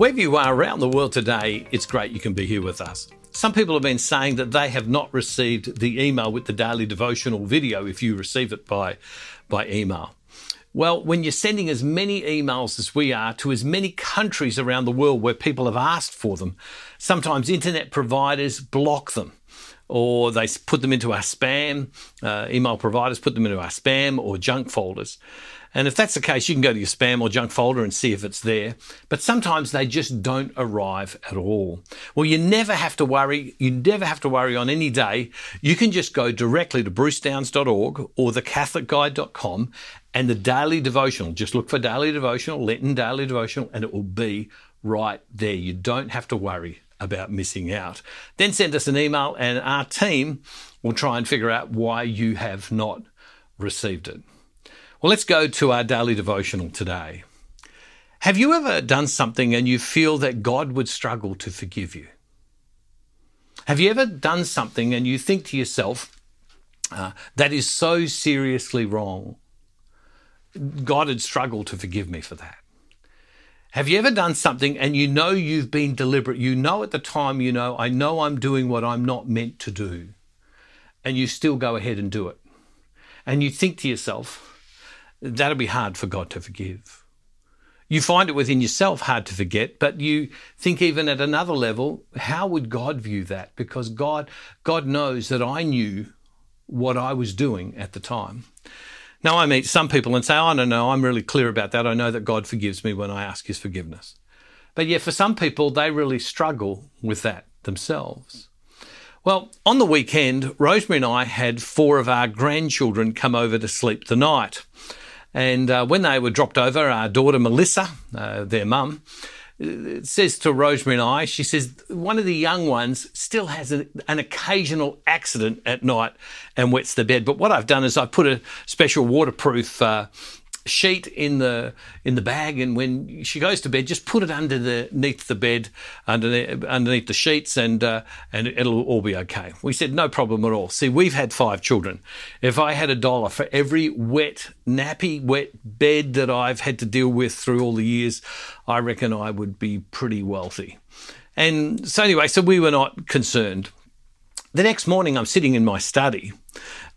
Wherever you are around the world today, it's great you can be here with us. Some people have been saying that they have not received the email with the daily devotional video if you receive it by, by email. Well, when you're sending as many emails as we are to as many countries around the world where people have asked for them, sometimes internet providers block them or they put them into our spam. Uh, email providers put them into our spam or junk folders. And if that's the case, you can go to your spam or junk folder and see if it's there. But sometimes they just don't arrive at all. Well, you never have to worry. You never have to worry on any day. You can just go directly to brucedownes.org or thecatholicguy.com and the daily devotional. Just look for daily devotional, Lenten daily devotional, and it will be right there. You don't have to worry about missing out. Then send us an email and our team will try and figure out why you have not received it. Well, let's go to our daily devotional today. Have you ever done something and you feel that God would struggle to forgive you? Have you ever done something and you think to yourself, uh, that is so seriously wrong? God would struggle to forgive me for that. Have you ever done something and you know you've been deliberate? You know at the time, you know, I know I'm doing what I'm not meant to do. And you still go ahead and do it. And you think to yourself, that'll be hard for God to forgive. You find it within yourself hard to forget, but you think even at another level, how would God view that? Because God, God knows that I knew what I was doing at the time. Now I meet some people and say, oh, no, no, I'm really clear about that. I know that God forgives me when I ask his forgiveness. But yet for some people, they really struggle with that themselves. Well, on the weekend, Rosemary and I had four of our grandchildren come over to sleep the night. And uh, when they were dropped over, our daughter Melissa, uh, their mum, uh, says to Rosemary and I, she says, one of the young ones still has a, an occasional accident at night and wets the bed. But what I've done is I've put a special waterproof uh, sheet in the in the bag, and when she goes to bed, just put it underneath the bed, underneath, underneath the sheets, and uh, and it'll all be okay. We said no problem at all. See, we've had five children. If I had a dollar for every wet nappy, wet bed that I've had to deal with through all the years, I reckon I would be pretty wealthy. And so anyway, so we were not concerned. The next morning, I'm sitting in my study,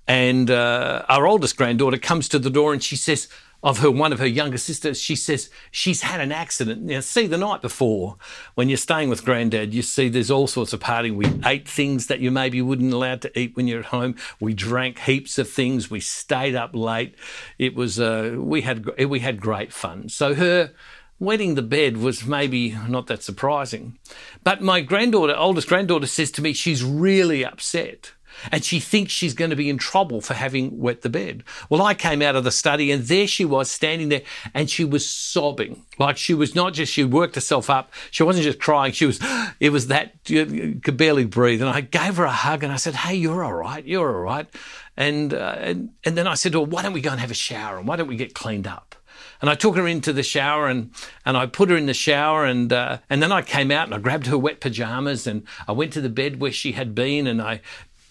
and uh, our oldest granddaughter comes to the door and she says, of her one of her younger sisters, she says she's had an accident. Now, see, the night before, when you're staying with granddad, you see there's all sorts of partying. We ate things that you maybe wouldn't allowed to eat when you're at home. We drank heaps of things. We stayed up late. It was uh, we had we had great fun. So her wetting the bed was maybe not that surprising. But my granddaughter, oldest granddaughter, says to me she's really upset and she thinks she's going to be in trouble for having wet the bed. Well, I came out of the study and there she was standing there and she was sobbing. Like she was not just, she worked herself up. She wasn't just crying. She was, it was that, you could barely breathe. And I gave her a hug and I said, Hey, you're all right. You're all right. And, uh, and, and then I said, Well, why don't we go and have a shower and why don't we get cleaned up? And I took her into the shower and, and I put her in the shower and, uh, and then I came out and I grabbed her wet pajamas and I went to the bed where she had been and I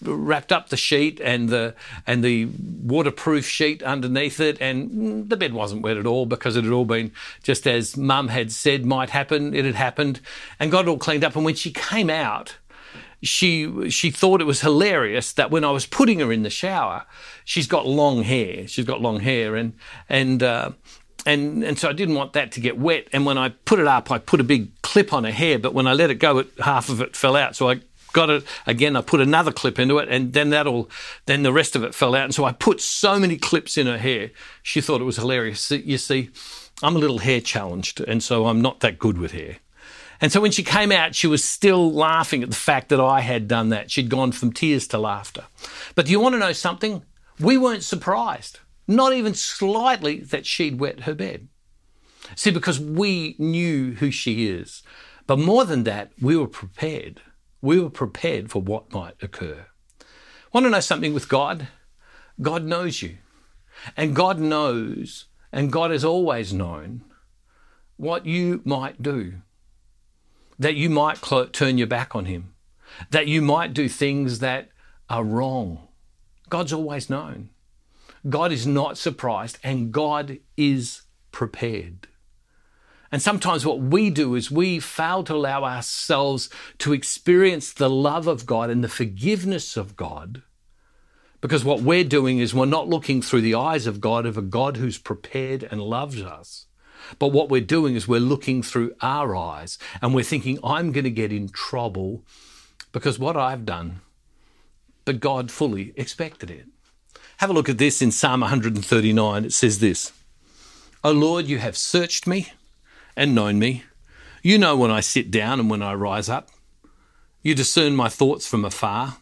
wrapped up the sheet and the and the waterproof sheet underneath it, and the bed wasn't wet at all because it had all been just as Mum had said might happen. It had happened, and got it all cleaned up. And when she came out, she she thought it was hilarious that when I was putting her in the shower, she's got long hair. She's got long hair, and and. Uh, and and so I didn't want that to get wet. And when I put it up, I put a big clip on her hair. But when I let it go, it, half of it fell out. So I got it again. I put another clip into it, and then that'll then the rest of it fell out. And so I put so many clips in her hair. She thought it was hilarious. You see, I'm a little hair challenged, and so I'm not that good with hair. And so when she came out, she was still laughing at the fact that I had done that. She'd gone from tears to laughter. But do you want to know something? We weren't surprised, not even slightly, that she'd wet her bed. See, because we knew who she is. But more than that, we were prepared we were prepared for what might occur. Want to know something with God? God knows you. And God knows, and God has always known, what you might do. That you might cl- turn your back on Him. That you might do things that are wrong. God's always known. God is not surprised, and God is prepared. And sometimes what we do is we fail to allow ourselves to experience the love of God and the forgiveness of God. Because what we're doing is we're not looking through the eyes of God, of a God who's prepared and loves us. But what we're doing is we're looking through our eyes and we're thinking, I'm going to get in trouble because what I've done. But God fully expected it. Have a look at this in Psalm 139. It says this O Lord, you have searched me and known me. You know when I sit down and when I rise up. You discern my thoughts from afar.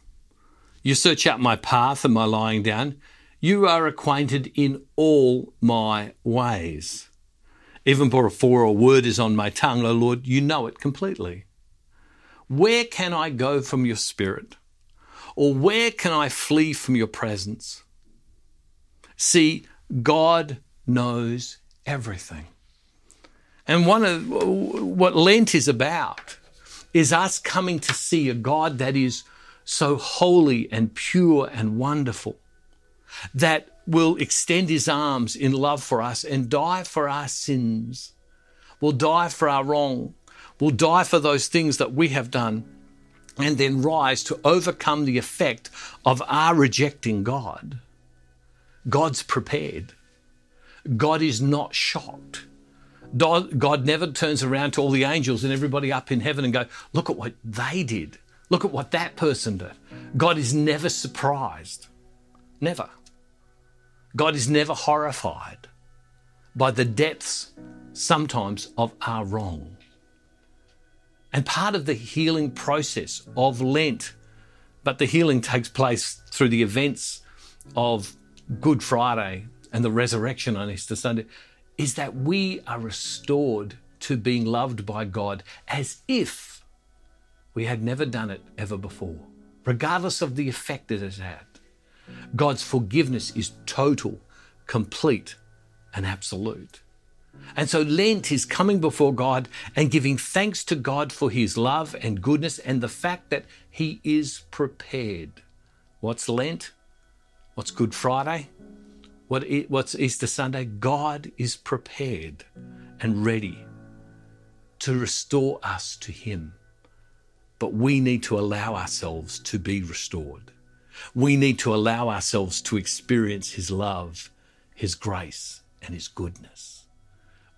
You search out my path and my lying down. You are acquainted in all my ways. Even before a word is on my tongue, O Lord, you know it completely. Where can I go from your spirit? Or where can I flee from your presence? See, God knows everything. And one of what Lent is about is us coming to see a God that is so holy and pure and wonderful that will extend his arms in love for us and die for our sins, will die for our wrong, will die for those things that we have done, and then rise to overcome the effect of our rejecting God. God's prepared. God is not shocked. God never turns around to all the angels and everybody up in heaven and go, look at what they did. Look at what that person did. God is never surprised. Never. God is never horrified by the depths sometimes of our wrong. And part of the healing process of Lent, but the healing takes place through the events of Good Friday and the resurrection on Easter Sunday, is that we are restored to being loved by God as if we had never done it ever before, regardless of the effect that it has had. God's forgiveness is total, complete, and absolute. And so Lent is coming before God and giving thanks to God for his love and goodness and the fact that he is prepared. What's Lent? What's Good Friday? What, what's Easter Sunday? God is prepared and ready to restore us to him. But we need to allow ourselves to be restored. We need to allow ourselves to experience his love, his grace, and his goodness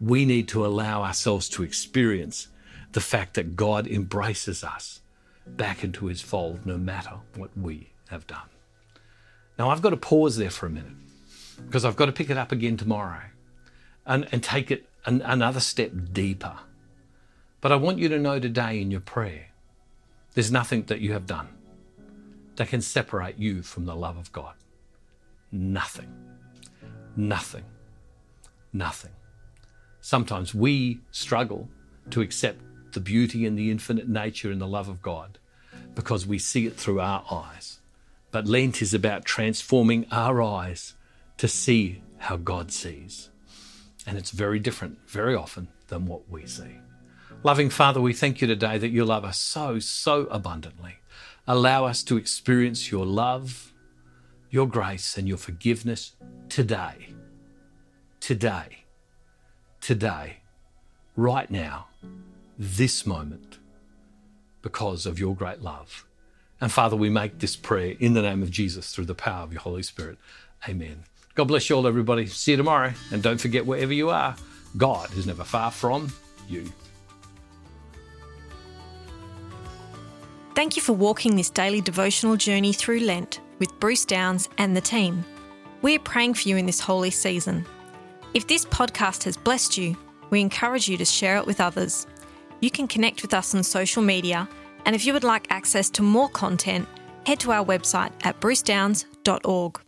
we need to allow ourselves to experience the fact that God embraces us back into his fold no matter what we have done. Now, I've got to pause there for a minute because I've got to pick it up again tomorrow and, and take it an, another step deeper. But I want you to know today in your prayer there's nothing that you have done that can separate you from the love of God. Nothing. Nothing. Nothing. Sometimes we struggle to accept the beauty and the infinite nature and the love of God because we see it through our eyes. But Lent is about transforming our eyes to see how God sees. And it's very different, very often, than what we see. Loving Father, we thank you today that you love us so, so abundantly. Allow us to experience your love, your grace, and your forgiveness today. Today today, right now, this moment, because of your great love. And Father, we make this prayer in the name of Jesus through the power of your Holy Spirit. Amen. God bless you all, everybody. See you tomorrow. And don't forget, wherever you are, God is never far from you. Thank you for walking this daily devotional journey through Lent with Bruce Downes and the team. We're praying for you in this holy season. If this podcast has blessed you, we encourage you to share it with others. You can connect with us on social media, and if you would like access to more content, head to our website at brucedownes.org.